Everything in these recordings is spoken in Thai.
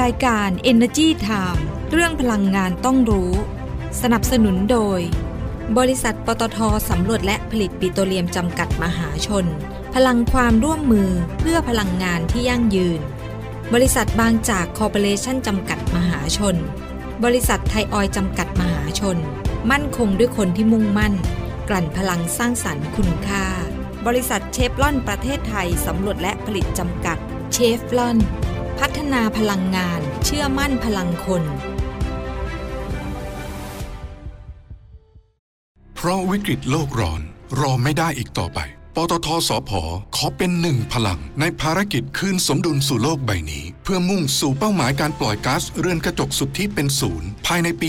รายการ Energy Time เรื่องพลังงานต้องรู้ สนับสนุนโดย บริษัทปตทสำรวจและผลิตปิโตรเลียมจำกัดมหาชน พลังความร่วมมือเพื่อพลังงานที่ยั่งยืน บริษัทบางจากคอร์ปอเรชั่นจำกัดมหาชน บริษัทไทยออยจำกัดมหาชน มั่นคงด้วยคนที่มุ่งมั่น กลั่นพลังสร้างสรรค์คุณค่า บริษัทเชฟลอนประเทศไทยสำรวจและผลิตจำกัดเชฟลอน พัฒนาพลังงาน เชื่อมั่นพลังคน เพราะวิกฤตโลกร้อน รอไม่ได้อีกต่อไป ปตทสพขอเป็นหนึ่งพลัง ในภารกิจคืนสมดุลสู่โลกใบนี้ เพื่อมุ่งสู่เป้าหมายการปล่อยก๊าซเรือนกระจกสุทธิเป็นศูนย์ภายในปี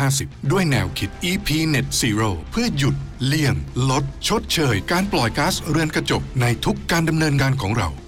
2050 ด้วยแนวคิด EP Net Zero เพื่อหยุด เลี่ยง ลด ชดเชย การปล่อยก๊าซเรือนกระจกในทุกการดำเนินงานของเรา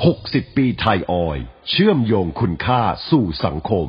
60 ปีไทยออย เชื่อมโยงคุณค่าสู่สังคม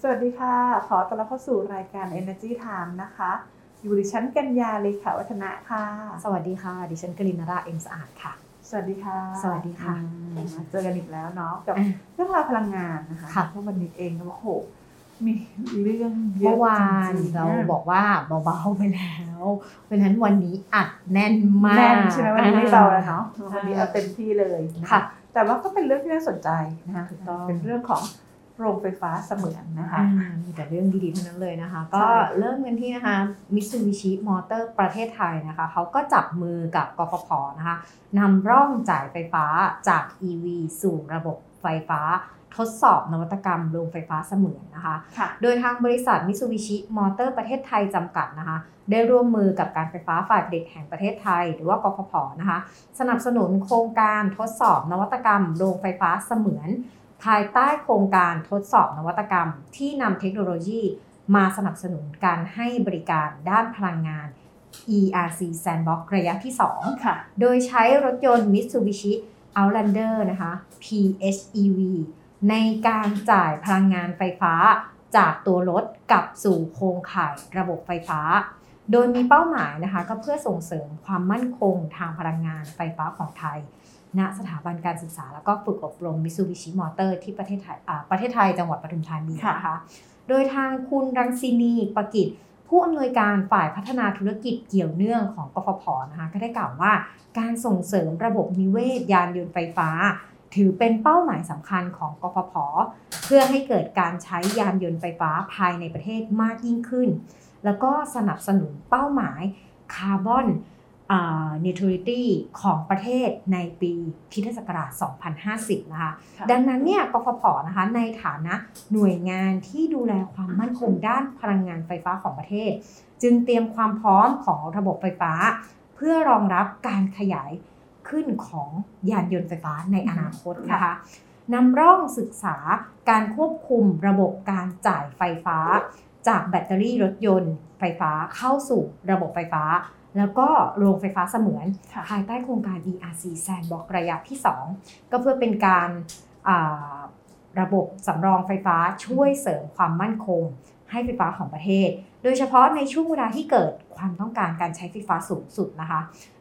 สวัสดีค่ะ ขอต้อนรับเข้าสู่รายการ Energy Time นะคะ อยู่ดิฉันกัญญาเลขาวัฒนะค่ะ สวัสดีค่ะ ดิฉันกลินนาราเอ็มสะอาดค่ะ สวัสดีค่ะ สวัสดีค่ะอืมมาเจอกันอีกแล้วเนาะกับอะเรื่องราวพลังงานนะคะค่ะเพราะวันนี้เองก็โอ้โหมีเรื่องเยอะเมื่อวานจงๆเรานะบอกว่าเบาๆไปแล้วเพราะฉะนั้นวันนี้อัดแน่นมากแน่นใช่ไหมวันนี้ไม่เบาแล้วเนาะอ่วันนี้เอาเต็มที่เลยนค่ะ แต่ว่าก็เป็นเรื่องที่น่าสนใจนะคะถูกต้องเป็นเรื่องของ โรงไฟฟ้าเสมือนนะคะอ่ามีแต่เรื่องดีๆทั้งนั้นเลยนะคะ ก็ใช่เริ่มกันที่นะคะมิ t ซูบิชิมอเตอร์ประเทศไทยนะคะเขาก็จับมือกับกฟผนะคะนำร่องจ่ายไฟฟ้าจาก EV สู่ระบบไฟฟ้าทดสอบนวัตกรรมโรงไฟฟ้าเสมือนนะคะค่ะโดยทางบริษัทมิ t ซูบิชิมอเตอร์ประเทศไทยจำกัดนะคะ ได้ร่วมมือกับการไฟฟ้าฝ่ายผลิตแห่งประเทศไทย หรือว่ากฟผนะคะ สนับสนุนโครงการทดสอบนวัตกรรมโรงไฟฟ้าเสมือน ภายใต้โครงการทดสอบนวัตกรรม ที่นำเทคโนโลยีมาสนับสนุนการให้บริการด้านพลังงาน ERC Sandbox ระยะที่ 2 ค่ะ โดยใช้รถยนต์ Mitsubishi Outlander นะคะ PHEV ในการจ่ายพลังงานไฟฟ้าจากตัวรถกลับสู่โครงข่ายระบบไฟฟ้า โดยมีเป้าหมายนะคะ ก็เพื่อส่งเสริมความมั่นคงทางพลังงานไฟฟ้าของไทย ณสถาบันการศึกษา แล้วก็ฝึกอบรม Mitsubishi Motor ที่ประเทศไทยอ่าประเทศไทยจังหวัดปทุมธานีค่ะนะคะ โดยทางคุณรังสินีประกิจผู้อำนวยการฝ่ายพัฒนาธุรกิจเกี่ยวเนื่องของกฟผนะคะก็ได้กล่าวว่า การส่งเสริมระบบนิเวศยานยนต์ไฟฟ้า ถือเป็นเป้าหมายสำคัญของกฟผเพื่อให้เกิดการใช้ยานยนต์ไฟฟ้าภายในประเทศมากยิ่งขึ้น แล้วก็สนับสนุนเป้าหมายคาร์บอน เน t ท a ริตี้ของประเทศในปีคริสตศักราช 2050 นะคะค่ะดังนั้นเนี่ยกฟผนะคะในฐานะหน่วยงานที่ดูแลความมั่นคงด้านพลังงานไฟฟ้าของประเทศ จึงเตรียมความพร้อมของระบบไฟฟ้า เพื่อรองรับการขยายขึ้นของยานยนต์ไฟฟ้าในอนาคตนะคะนำร่องศึกษาการควบคุมระบบการจ่ายไฟฟ้า จากแบตเตอรี่รถยนต์ไฟฟ้าเข้าสู่ระบบไฟฟ้า แล้วก็โรงไฟฟ้าเสมือนค่ะภายใต้โครงการ ERC Sandbox ระยะที่ 2 ก็เพื่อเป็นการอ่าระบบสำรองไฟฟ้าช่วยเสริมความมั่นคง ให้ไฟฟ้าของประเทศ โดยเฉพาะในช่วงเวลาที่เกิดความต้องการการใช้ไฟฟ้าสูงสุดนะคะ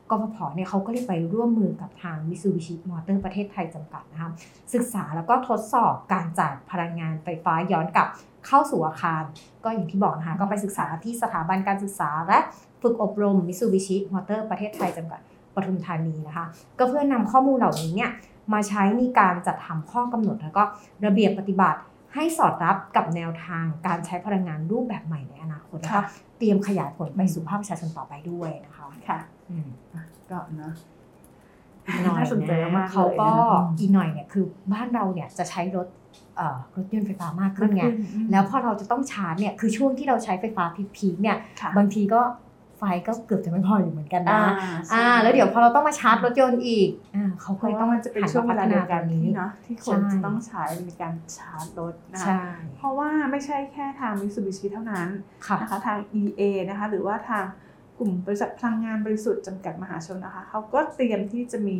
กฟผเนี่ยเขาก็เลยไปร่วมมือกับทาง Mitsubishi Motor ประเทศไทยจำกัดนะคะศึกษาแล้วก็ทดสอบการจ่ายพลังงานไฟฟ้าย้อนกลับเข้าสู่อาคาร ก็อย่างที่บอกนะคะก็ไปศึกษาที่สถาบันการศึกษาและ ฝึกอบรม Mitsubishi Motor ประเทศไทยจำกัดปทุมธานีนะคะ ก็เพื่อนำข้อมูลเหล่านี้เนี่ยมาใช้ในการจัดทำข้อกำหนดแล้วก็ระเบียบปฏิบัติให้สอดรับกับแนวทางการใช้พลังงานรูปแบบใหม่ในอนาคตแล้วก็ค่ะเตรียมขยายผลไปสู่ภาคประชาชนต่อไปด้วยนะคะค่ะอืมก็เนาะอีกหน่อยน่าสนใจมากๆเขาก็เลยนะอีกหน่อยเนี่ยคือบ้านเราเนี่ยจะใช้รถเอ่อรถยนต์ไฟฟ้ามากขึ้นไงอืมแล้วพอเราจะต้องชาร์จเนี่ยคือช่วงที่เราใช้ไฟฟ้าพีคๆเนี่ยค่ะบางทีก็ ไฟก็เกือบจะไม่พออยู่เหมือนกันอ่านะใช่อ่า แล้วเดี๋ยวพอเราต้องมาชาร์จรถยนต์อีกอ่าเขาเพก็ราะเลยว่าต้องมันจะเป็นช่วงเวลาเดียวกันหัมาพัฒที่นี้เนาะที่คนใช่จะต้องใช้ในการชาร์จรถนะคะใช่เพราะว่าไม่ใช่แค่ทาง Mitsubishi เท่านั้นค่ะนะคะทาง EA นะคะหรือว่าทางกลุ่มบริษัทพลังงานบริสุทธิ์จำกัดมหาชนนะคะเขาก็เตรียมที่จะมี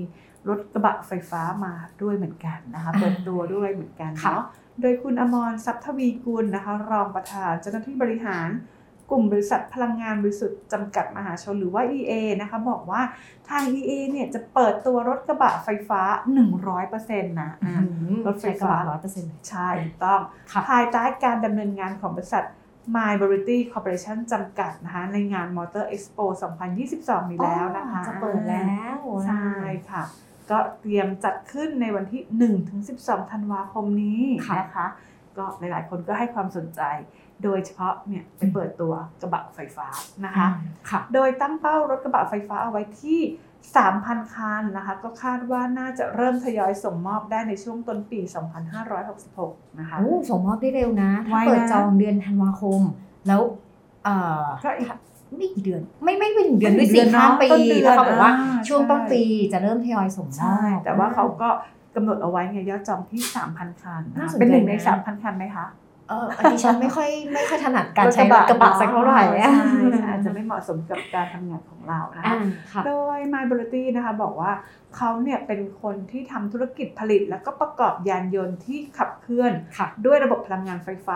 รถกระบะไฟฟ้ามาด้วยเหมือนกันนะคะอ่าเปิดตัวด้วยเหมือนกันค่ะเนาะโดยคุณอมรทรัพย์ทวีกุลนะคะ รองประธานเจ้าหน้าที่บริหาร กลุ่มบริษัทพลังงานบริสุทธิ์จำกัดมหาชนหรือว่า EA นะคะบอกว่าทาง EA เนี่ยจะเปิดตัวรถกระบะไฟฟ้า 100%นะอ่ารถไฟฟ้าร้อยเปอร์เซ็นต์ใช่ถูกต้องค่ะภายใต้การดำเนินงานของบริษัท My Mobility Corporation จำกัดนะคะในงาน Motor Expo 2022 นี้แล้วนะคะจะเปิดแล้วใช่ค่ะ ก็เตรียมจัดขึ้นในวันที่ 1-12 ธันวาคมนี้ค่ะนะคะ ก็หลายๆ คนก็ให้ความสนใจ โดยเฉพาะเนี่ยไปเปิดตัวกระบะไฟฟ้านะคะค่ะโดยตั้งเป้ารถกระบะไฟฟ้าเอาไว้ที่ 3,000 คันนะคะ ก็คาดว่าน่าจะเริ่มทยอยส่งมอบได้ในช่วงต้นปี 2566 นะคะโอ้ส่งมอบได้เร็วนะ ถ้าไวนะเปิดจองเดือนธันวาคม แล้วเอ่อก็อีกไม่กี่เดือน ไม่ไม่ไม่ถึงเดือนไม่ด้วยถึงสิเดือนข้ามปีเนอะต้นเดือนแล้วเขาบอกว่าอ่าช่วงใช่ต้นปีจะเริ่มทยอยส่งมอบใช่แต่ว่าเขาก็กำหนดเอาไว้ไงยอดจองที่ 3,000 คันนะน่าคะสนใจเป็นหนึ่งในนะ3,000 คันไหมคะ เอออันนี้ฉันไม่ค่อยไม่ค่อยถนัดการใช้รถกระบะสักเท่าไหร่ใช่อะใช่อาจจะไม่เหมาะสมกับการทำงานของเรานะคะอ่าค่ะโดย My b r i t y นะคะบอกว่าเขาเนี่ยเป็นคนที่ทำธุรกิจผลิต แล้วก็ประกอบยานยนต์ที่ขับเคลื่อนค่ะด้วยระบบพลังงานไฟฟ้า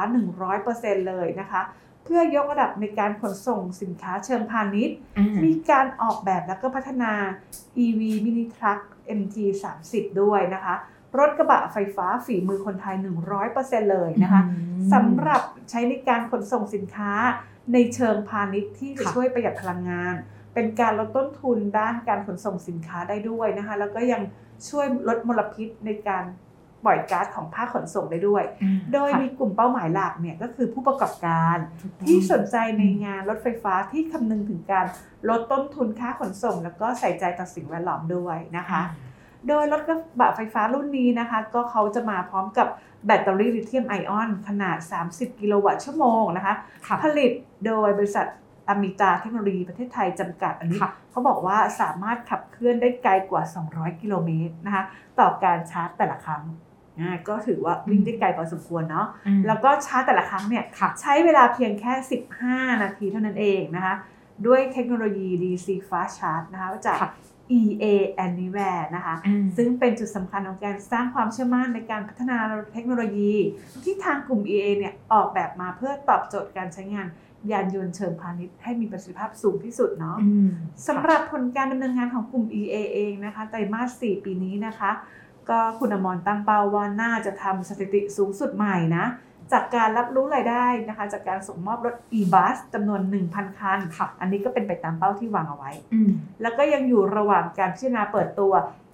100%เลยนะคะ เพื่อยกระดับในการขนส่งสินค้าเชิงพาณิชย์ มีการออกแบบแล้วก็พัฒนา EV Mini Truck MT 30 ด้วยนะคะ รถกระบะไฟฟ้าฝีมือคนไทย 100%เลยนะคะอืมสำหรับใช้ในการขนส่งสินค้าในเชิงพาณิชย์ที่จะค่ะช่วยประหยัดพลังงาน เป็นการลดต้นทุนด้านการขนส่งสินค้าได้ด้วยนะคะ แล้วก็ยังช่วยลดมลพิษในการปล่อยก๊าซของภาคขนส่งได้ด้วยอ่าโดยค่ะมีกลุ่มเป้าหมายหลักเนี่ยก็คือผู้ประกอบการถูกต้องที่สนใจในงานรถไฟฟ้าที่คำนึงถึงการลดต้นทุนค่าขนส่ง แล้วก็ใส่ใจต่อสิ่งแวดล้อมด้วยนะคะ โดยรถกระบะไฟฟ้ารุ่นนี้นะคะ ก็เขาจะมาพร้อมกับแบตเตอรี่ลิเธียมไอออนขนาด 30 กิโลวัตต์ชั่วโมงนะคะค่ะผลิตโดยบริษัทอมิตาเทคโนโลยีประเทศไทยจำกัดอันนี้ค่ะเขาบอกว่าสามารถขับเคลื่อนได้ไกลกว่า 200 กิโลเมตรนะคะต่อการชาร์จแต่ละครั้งอ่าก็ถือว่าวิ่งได้ไกลพอสมควรเนาะอืมแล้วก็ชาร์จแต่ละครั้งเนี่ยค่ะใช้เวลาเพียงแค่ 15 นาทีเท่านั้นเองนะคะด้วยเทคโนโลยี DC Fast Charge นะคะจากค่ะ EA Anywhere นะคะอ่าซึ่งเป็นจุดสำคัญของการสร้างความเชื่อมั่นในการพัฒนาเทคโนโลยี ที่ทางกลุ่ม EA เนี่ยออกแบบมาเพื่อตอบโจทย์การใช้งานยานยนต์เชิงพาณิชย์ให้มีประสิทธิภาพสูงที่สุดเนาะอืมสำหรับผลการดำเนินงานของกลุ่ม EA เองนะคะไตรมาส 4 ปีนี้นะคะ ก็คุณอมรตั้งเป้าว่าน่าจะทำสถิติสูงสุดใหม่นะ จากการรับรู้รายได้นะคะ จากการส่งมอบรถ e-bus จำนวน 1,000 คันค่ะอันนี้ก็เป็นไปตามเป้าที่วางเอาไว้อืมแล้วก็ยังอยู่ระหว่างการพิจารณาเปิดตัว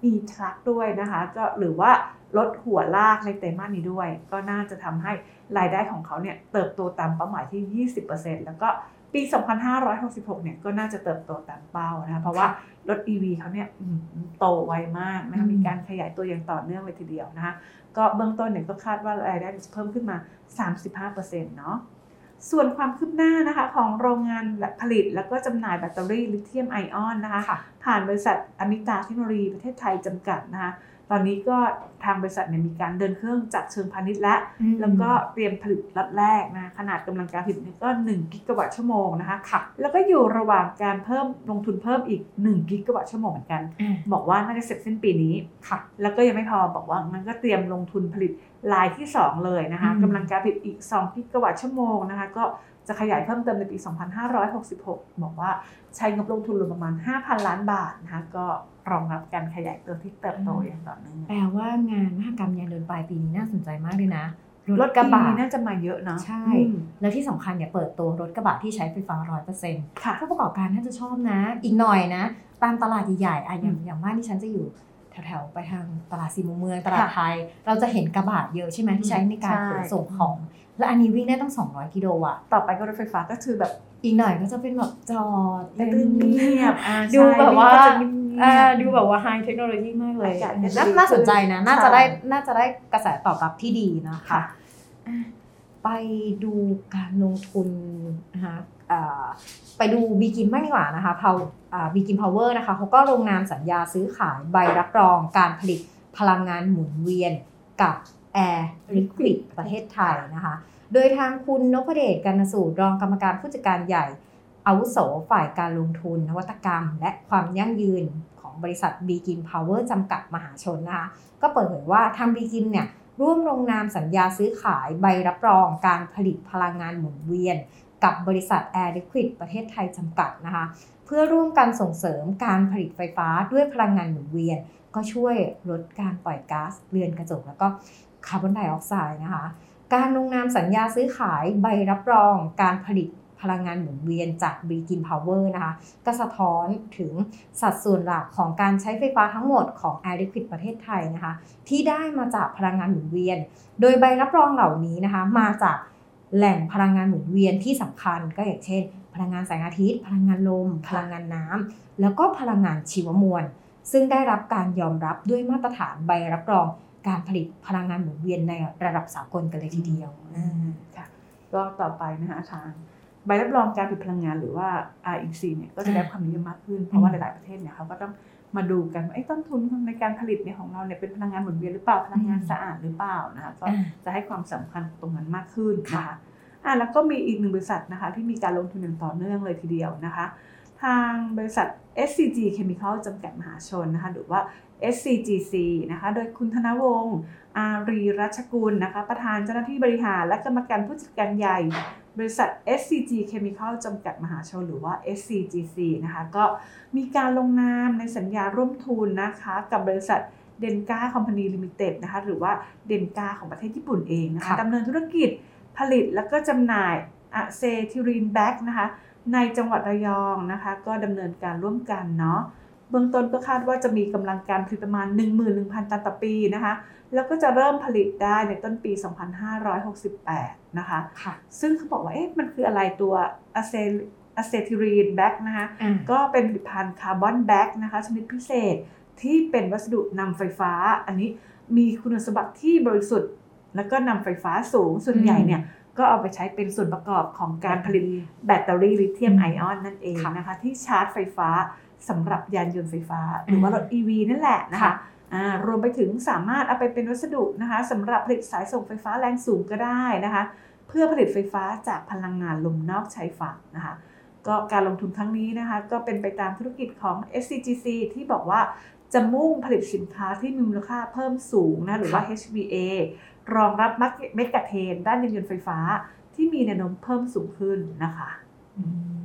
e-truck ด้วยนะคะ ก็หรือว่ารถหัวลากในไตรมาสนี้ด้วย ก็น่าจะทำให้รายได้ของเขาเนี่ยเติบโตตามเป้าหมายที่ 20%แล้วก็ ปี 2566 เนี่ยก็น่าจะเติบโตตามเป้านะคะเพราะว่ารถ EV เขาเนี่ยอืมโตไวมากนะคะอืมมีการขยายตัวอย่างต่อเนื่องเลยทีเดียวนะคะก็เบื้องต้นเนี่ยก็คาดว่ารายได้จะเพิ่มขึ้นมา 35%เนาะส่วนความคืบหน้านะคะของโรงงานผลิตแล้วก็จำหน่ายแบตเตอรี่ลิเธียมไอออนนะคะค่ะ ผ่านบริษัทอมิตาเทคโนโลยีประเทศไทยจำกัดนะคะตอนนี้ก็ทางบริษัทเนี่ยมีการเดินเครื่องจากเชิงพาณิชย์แล้วอืมแล้วก็เตรียมผลิตล็อตแรกนะขนาดกำลังการผลิตเนี่ยก็ 1 กิกะวัตต์ชั่วโมงนะคะค่ะแล้วก็อยู่ระหว่างการเพิ่มลงทุนเพิ่มอีก 1 กิกะวัตต์ชั่วโมงเหมือนกันอ่าบอกว่าน่าจะเสร็จสิ้นปีนี้ค่ะ แล้วก็ยังไม่พอบอกว่ามันก็เตรียมลงทุนผลิตลายที่ 2 เลยนะคะอืมกำลังการผลิตอีก 2 กิกะวัตต์ชั่วโมงนะคะก็ จะขยายเพิ่มเติมในปี 2566 บอกว่าใช้งบลงทุนรวมประมาณ 5,000 ล้านบาทนะคะก็รองรับการขยายตัวที่เติบโตอย่างต่อเนื่องแปลว่างานมหกรรมยานยนต์ปลายปีนี้น่าสนใจมากเลยนะรถกระบะ EV น่าจะมาเยอะเนาะใช่อืมแล้วที่สำคัญเนี่ยเปิดตัวรถกระบะที่ใช้ไฟฟ้า100%ค่ะผู้ประกอบการน่าจะชอบนะ อีกหน่อยนะ ตามตลาดใหญ่ๆอะอย่างอืมอย่างมากที่ฉันจะอยู่แถวๆไปทางตลาดสีมุมเมืองตลาดค่ะไทย เราจะเห็นกระบะเยอะใช่ไหมที่ใช้ในการใช่ขนส่งของ และอันนี้วิ่งได้ต้อง200 กิโลอะ ต่อไปก็รถไฟฟ้าก็คือแบบอีกหน่อยก็จะเป็นแบบจอดตึงเงียบอ่าดูแบบว่าใช่ก็จะเงียบๆอ่าดูแบบว่าไฮเทคโนโลยีมากเลยอากาศก็จะน่าดีน่าสนใจนะ น่าจะใช่ได้น่าจะได้กระแสตอบรับที่ดีนะคะค่ะอะไปดูการลงทุนนะคะอ่าไปดูบีกริมบ้างดีกว่านะคะพาวบีกริมเพาเวอร์นะคะเขาก็ลงนามสัญญาซื้อขายใบรับรองการผลิตพลังงานหมุนเวียนกับ Air Liquide ประเทศไทยนะคะ โดยทางคุณนพเดชกรรณสูตรองกรรมการผู้จัดการใหญ่อาวุโสฝ่ายการลงทุน นวัตกรรม และความยั่งยืนของบริษัท b ีกินพาวเวอร์จำกัดมหาชนนะคะก็เปิดเผยว่าทาง b ีกินเนี่ยร่วมลงนามสัญญาซื้อขายใบรับรองการผลิตพลังงานหมุนเวียน กับบริษัท Air Liquide ประเทศไทยจำกัดนะคะเพื่อร่วมกันส่งเสริมการผลิตไฟฟ้าด้วยพลังงานหมุนเวียน ก็ช่วยลดการปล่อยก๊าซเรือนกระจกแล้วก็ คาร์บอนไดออกไซด์นะคะ การลงนามสัญญาซื้อขายใบรับรองการผลิตพลังงานหมุนเวียนจาก b ีกินพาวเวอร์นะคะ ก็สะท้อนถึงสัดส่วนหลักของการใช้ไฟฟ้าทั้งหมดของ Air Liquide ประเทศไทยนะคะ ที่ได้มาจากพลังงานหมุนเวียน โดยใบรับรองเหล่านี้นะคะ มาจากแหล่งพลังงานหมุนเวียนที่สำคัญก็อย่างเช่น พลังงานแสงอาทิตย์ พลังงานลม พลังงานน้ำแล้วก็พลังงานชีวมวล ซึ่งได้รับการยอมรับด้วยมาตรฐานใบรับรอง การผลิตพลังงานหมุนเวียนในระดับสากลกันเลยทีเดียวอืมค่ะก็ต่อไปนะคะทางใบรับรองการผลิตพลังงานหรือว่า REC เนี่ยก็จะได้ความนิยมมากขึ้น เพราะว่าหลาย ๆ ประเทศเนี่ยเขาก็ต้องมาดูกันว่าไอ้ต้นทุนในการผลิตเนี่ยของเราเนี่ยเป็นพลังงานหมุนเวียนหรือเปล่าพลังงานสะอาดหรือเปล่านะคะก็อ่าจะให้ความสำคัญตรงนั้นมากขึ้นค่ะนะคะอ่าแล้วก็มีอีกหนึ่งบริษัทนะคะที่มีการลงทุนอย่างต่อเนื่องเลยทีเดียวนะคะ ทางบริษัท SCG Chemical จำกัดมหาชนนะคะหรือว่า SCGC นะคะโดยคุณธนวงศ์อารีรัชกุลนะคะประธานเจ้าหน้าที่บริหารและกรรมการผู้จัดการใหญ่ บริษัท SCG Chemical จำกัดมหาชนหรือว่า SCGC นะคะก็มีการลงนามในสัญญาร่วมทุนนะคะกับบริษัท Denka Company Limited นะคะหรือว่า Denka ของประเทศญี่ปุ่นเองนะคะค่ะดำเนินธุรกิจผลิตแล้วก็จำหน่าย acetylene black นะคะ ในจังหวัดระยองนะคะ ก็ดำเนินการร่วมกันเนาะเบื้องต้นก็คาดว่าจะมีกำลังการผลิตประมาณ 11,000 ตันต่อปีนะคะ แล้วก็จะเริ่มผลิตได้ในต้นปี 2568 นะคะค่ะซึ่งเขาบอกว่าเอ๊ะมันคืออะไรตัวอะเซ acetylene black นะคะอ่าก็เป็นผลิตภัณฑ์ carbon black นะคะชนิดพิเศษที่เป็นวัสดุนำไฟฟ้า อันนี้มีคุณสมบัติที่บริสุทธิ์ แล้วก็นำไฟฟ้าสูงส่วนใหญ่เนี่ย ก็เอาไปใช้เป็นส่วนประกอบของการผลิตแบตเตอรี่ลิเธียมอืมไอออนนั่นเองค่ะนะคะ ที่ชาร์จไฟฟ้าสำหรับยานยนต์ไฟฟ้า หรือว่ารถ EV นั่นแหละนะคะค่ะอ่ารวมไปถึงสามารถเอาไปเป็นวัสดุนะคะสำหรับผลิตสายส่งไฟฟ้าแรงสูงก็ได้นะคะ เพื่อผลิตไฟฟ้าจากพลังงานลมนอกชายฝั่งนะคะก็การลงทุนครั้งนี้นะคะ ก็เป็นไปตามธุรกิจของ SCGC ที่บอกว่าจะมุ่งผลิตสินค้าที่มีมูลค่าเพิ่มสูงนะหรือว่า HVA รองรับเมกะเทรนด้านยานยนต์ไฟฟ้าที่มีแนวโน้มเพิ่มสูงขึ้นนะคะอืม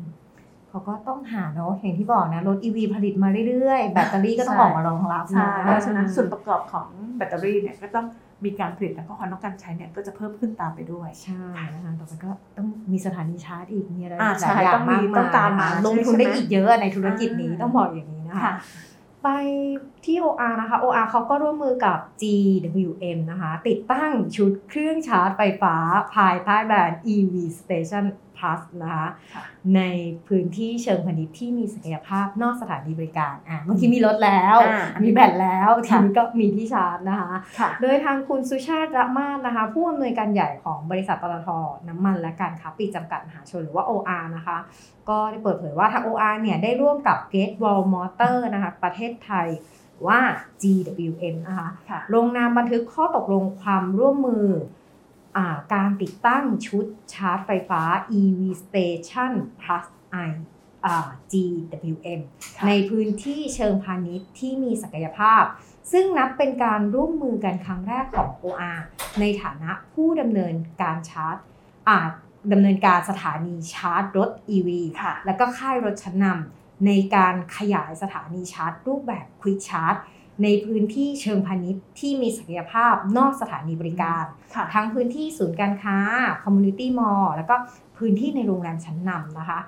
เขาก็ต้องหาเนาะอย่างที่บอกนะ รถ EV ผลิตมาเรื่อยๆ แบตเตอรี่ก็ต้องใช่ออกมารองรับใช่นะเพราะฉะนั้นส่วนประกอบของแบตเตอรี่เนี่ยก็ต้องมีการผลิตแล้วก็ความต้องการใช้เนี่ยก็จะเพิ่มขึ้นตามไปด้วย ใช่นะคะต่อไปก็ต้องมีสถานีชาร์จอีกมีอะไรอ่าหลายอย่าใช่ต้องงมีมากต้องตามมานะคะลงใช่ทุนได้ไหมอีกเยอะในธุรกิจนี้อ่าต้องบอกอย่างนี้นะคะค่ะ ไปที่ OR นะคะ OR เขาก็ร่วมมือกับ GWM นะคะ ติดตั้งชุดเครื่องชาร์จไฟฟ้าภายใต้แบรนด์ EV Station Plus นะคะค่ะในพื้นที่เชิงพาณิชย์ที่มีศักยภาพนอกสถานีบริการอะเมื่อกี้มีรถแล้วอ่ามีมีแบตแล้วทีค่ะนี้ก็มีที่ชาร์จนะคะค่ะโดยทางคุณสุชาติระมาศนะคะ ผู้อำนวยการใหญ่ของบริษัทปตทน้ำมันและการค้าปลีกจำกัดมหาชนหรือว่า OR นะคะ ก็ได้เปิดเผยว่าทาง OR เนี่ยได้ร่วมกับ Gate Wall Motor นะคะประเทศไทยว่า GWM นะคะค่ะลงนามบันทึกข้อตกลงความร่วมมืออา การติดตั้งชุดชาร์จไฟฟ้า EV Station Plus I อ่า GWM ค่ะในพื้นที่เชิงพาณิชย์ที่มีศักยภาพ ซึ่งนับเป็นการร่วมมือกันครั้งแรกของ OR ในฐานะผู้ดำเนินการชาร์จ อาจดำเนินการสถานีชาร์จรถ EV ค่ะแล้วก็ค่ายรถชั้นนำในการขยายสถานีชาร์จรูปแบบ Quick Charge ในพื้นที่เชิงพาณิชย์ที่มีศักยภาพนอกสถานีบริการค่ะทั้งพื้นที่ศูนย์การค้า Community Mall แล้วก็พื้นที่ในโรงแรมชั้นนำนะคะ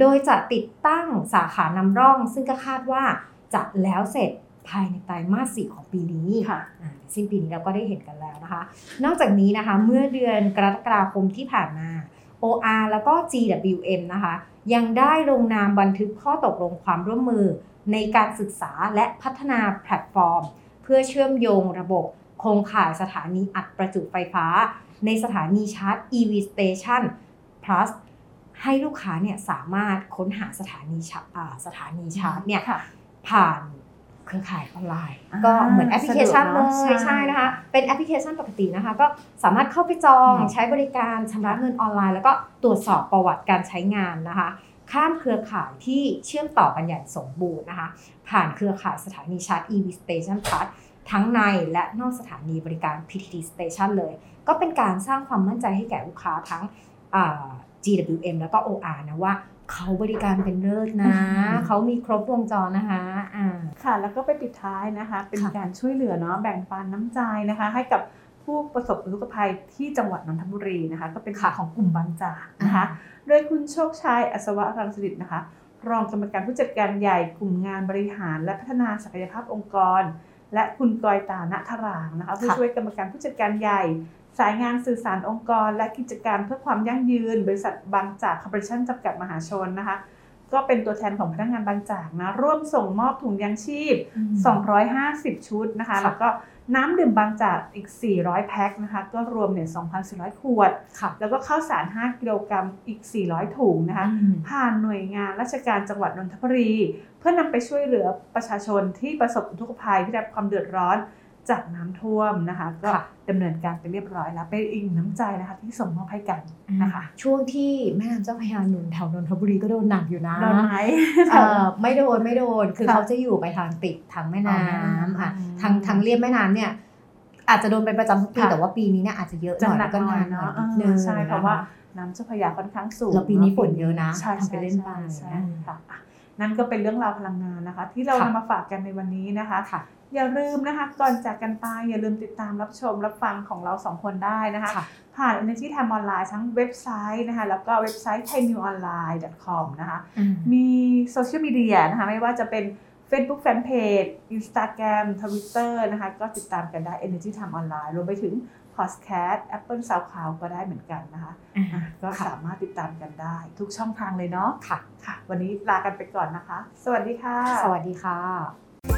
โดยจะติดตั้งสาขานำร่อง ซึ่งก็คาดว่าจะแล้วเสร็จภายในไตรมาสสี่ของปีนี้ค่ะอ่าสิ้นปีนี้เราก็ได้เห็นกันแล้วนะคะ นอกจากนี้นะคะเมื่อเดือนกรกฎาคมที่ผ่านมา OR แล้วก็ GWM นะคะ ยังได้ลงนามบันทึกข้อตกลงความร่วมมือ ในการศึกษาและพัฒนาแพลตฟอร์ม เพื่อเชื่อมโยงระบบโครงข่ายสถานีอัดประจุไฟฟ้า ในสถานีชาร์จ EV Station Plus ให้ลูกค้าเนี่ยสามารถค้นหาสถานีชาอ่าสถานีชาร์จเนี่ยค่ะผ่านเครือข่ายออนไลน์อ่าก็เหมือนแอปพลิเคชันสะดวกเลวกเนอะใช่ใช่นะคะ เป็นแอปพลิเคชันปกตินะคะ ก็สามารถเข้าไปจองอืมใช้บริการชำระเงินออนไลน์ แล้วก็ตรวจสอบประวัติการใช้งานนะคะ ข้ามเครือข่ายที่เชื่อมต่อกันอย่างสมบูรณ์นะคะ ผ่านเครือข่ายสถานีชาร์จ EV Station Plus ทั้งในและนอกสถานีบริการ PTT Station เลย ก็เป็นการสร้างความมั่นใจให้แก่ลูกค้าทั้งอ่า GWM แล้วก็ OR นะว่าเขาบริการเป็นเลิศนะ เขามีครบวงจรนะคะอ่าค่ะ แล้วก็ไปปิดท้ายนะคะ เป็นค่ะการช่วยเหลือเนาะแบ่งปันน้ำใจนะคะ ให้กับผู้ประสบอุทกภัยที่จังหวัดนนทบุรีนะคะ ก็เป็นของกลุ่มบางจากนะคะ โดยคุณโชคชัยอัศวะรังสฤษดิ์นะคะ รองกรรมการผู้จัดการใหญ่กลุ่มงานบริหาร และพัฒนาศักยภาพองค์กร และคุณกอยตาณทรางนะคะผู้ช่วยกรรมการผู้จัดการใหญ่ สายงานสื่อสารองค์กร และกิจการเพื่อความยั่งยืน บริษัทบางจากคอร์ปอเรชั่นจำกัดมหาชนนะคะ ก็เป็นตัวแทนของพนักงานบางจากนะร่วมส่งมอบถุงยางชีพ 250 ชุดนะคะค่ะแล้วก็น้ำดื่มบางจากอีก 400 แพ็คนะคะ ก็รวมเนี่ย 2,400 ขวดค่ะแล้วก็ข้าวสาร 5 กิโลกรัมอีก 400 ถุงนะคะอืมผ่านหน่วยงานราชการจังหวัดนนทบุรี เพื่อนำไปช่วยเหลือประชาชนที่ประสบอุทกภัยที่ได้รับความเดือดร้อน จากน้ำท่วมนะคะ ก็ค่ะดำเนินการไปเรียบร้อยแล้ว เป็นอีกหนึ่งน้ำใจนะคะที่ส่งมอบให้กันนะคะ ช่วงที่แม่น้ำเจ้าพระยาหนุนแถวนนทบุรีก็โดนหนักอยู่นะโดนไหมเอ่อไม่โดนไม่โดนคือค่ะเขาจะอยู่ไปทางติดทางแม่น้อ๋อแม่น้ำำค่ะอืมทางทางเลียบแม่น้ำเนี่ยอาจจะโดนเป็นประจำทุกปีค่ะแต่ว่าปีนี้เนี่ยอาจจะเยอะหจะน่อยหนัแล้กวก็หน่อยนานหน่อยเนาะนิดนึงใช่เพราะว่าน้ำเจ้าพระยาค่อนข้างสูงแล้วปีนี้ฝนเยอะนะใช่ทำไปเล่นไปใช่ใช่ค่ะอะ นั่นก็เป็นเรื่องราวพลังงานนะคะ ที่เราค่ะนำมาฝากกันในวันนี้นะคะค่ะอย่าลืมนะคะ ก่อนจากกันไปอย่าลืมติดตามรับชมรับฟังของเราสองคนได้นะคะค่ะผ่าน Energy Time ออนไลน์ทั้งเว็บไซต์นะคะ แล้วก็เว็บไซต์ thainewonline.com นะคะอืมมีโซเชียลมีเดียนะคะ ไม่ว่าจะเป็น Facebook Fanpage Instagram Twitter นะคะ ก็ติดตามกันได้ Energy Time ออนไลน์รวมไปถึง Podcast Apple SoundCloud ก็ได้เหมือนกันนะคะอ่าอะก็ค่ะสามารถติดตามกันได้ ทุกช่องทางเลยเนาะค่ะ ค่ะ วันนี้ลากันไปก่อนนะคะ สวัสดีค่ะ สวัสดีค่ะ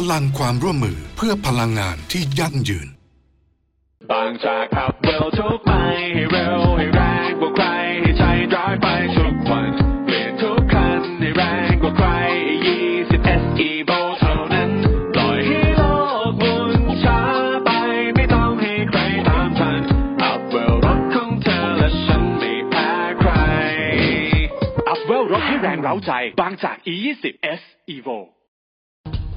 พลังความร่วมมือเพื่อพลังงานที่ยั่งยืน บางจากขับเร็วทุกไปให้เร็วให้แรงกว่าใครให้ใจร้อยไปทุกวันเปลี่ยนทุกคันให้แรงกว่าใคร20 SE v o เท่านั้นปล่อยให้โลกหมุนช้าไปไม่ต้องให้ใครตามทันอัพเวลรถของเธอและฉันไม่แพ้ใครอัพเวลรถให้แรงเร้าใจ บางจาก E20 S Evo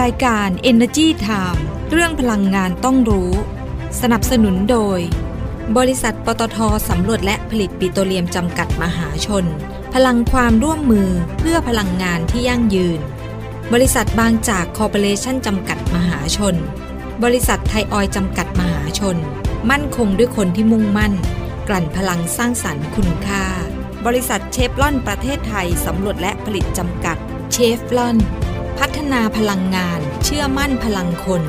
รายการ Energy Time เรื่องพลังงานต้องรู้ สนับสนุนโดย บริษัทปตทสำรวจและผลิตปิโตรเลียมจำกัดมหาชน พลังความร่วมมือเพื่อพลังงานที่ยั่งยืน บริษัทบางจากคอร์ปอเรชั่นจำกัดมหาชน บริษัทไทยออยจำกัดมหาชน มั่นคงด้วยคนที่มุ่งมั่น กลั่นพลังสร้างสรรค์คุณค่า บริษัทเชฟลอนประเทศไทยสำรวจและผลิตจำกัดเชฟลอน พัฒนาพลังงาน เชื่อมั่นพลังคน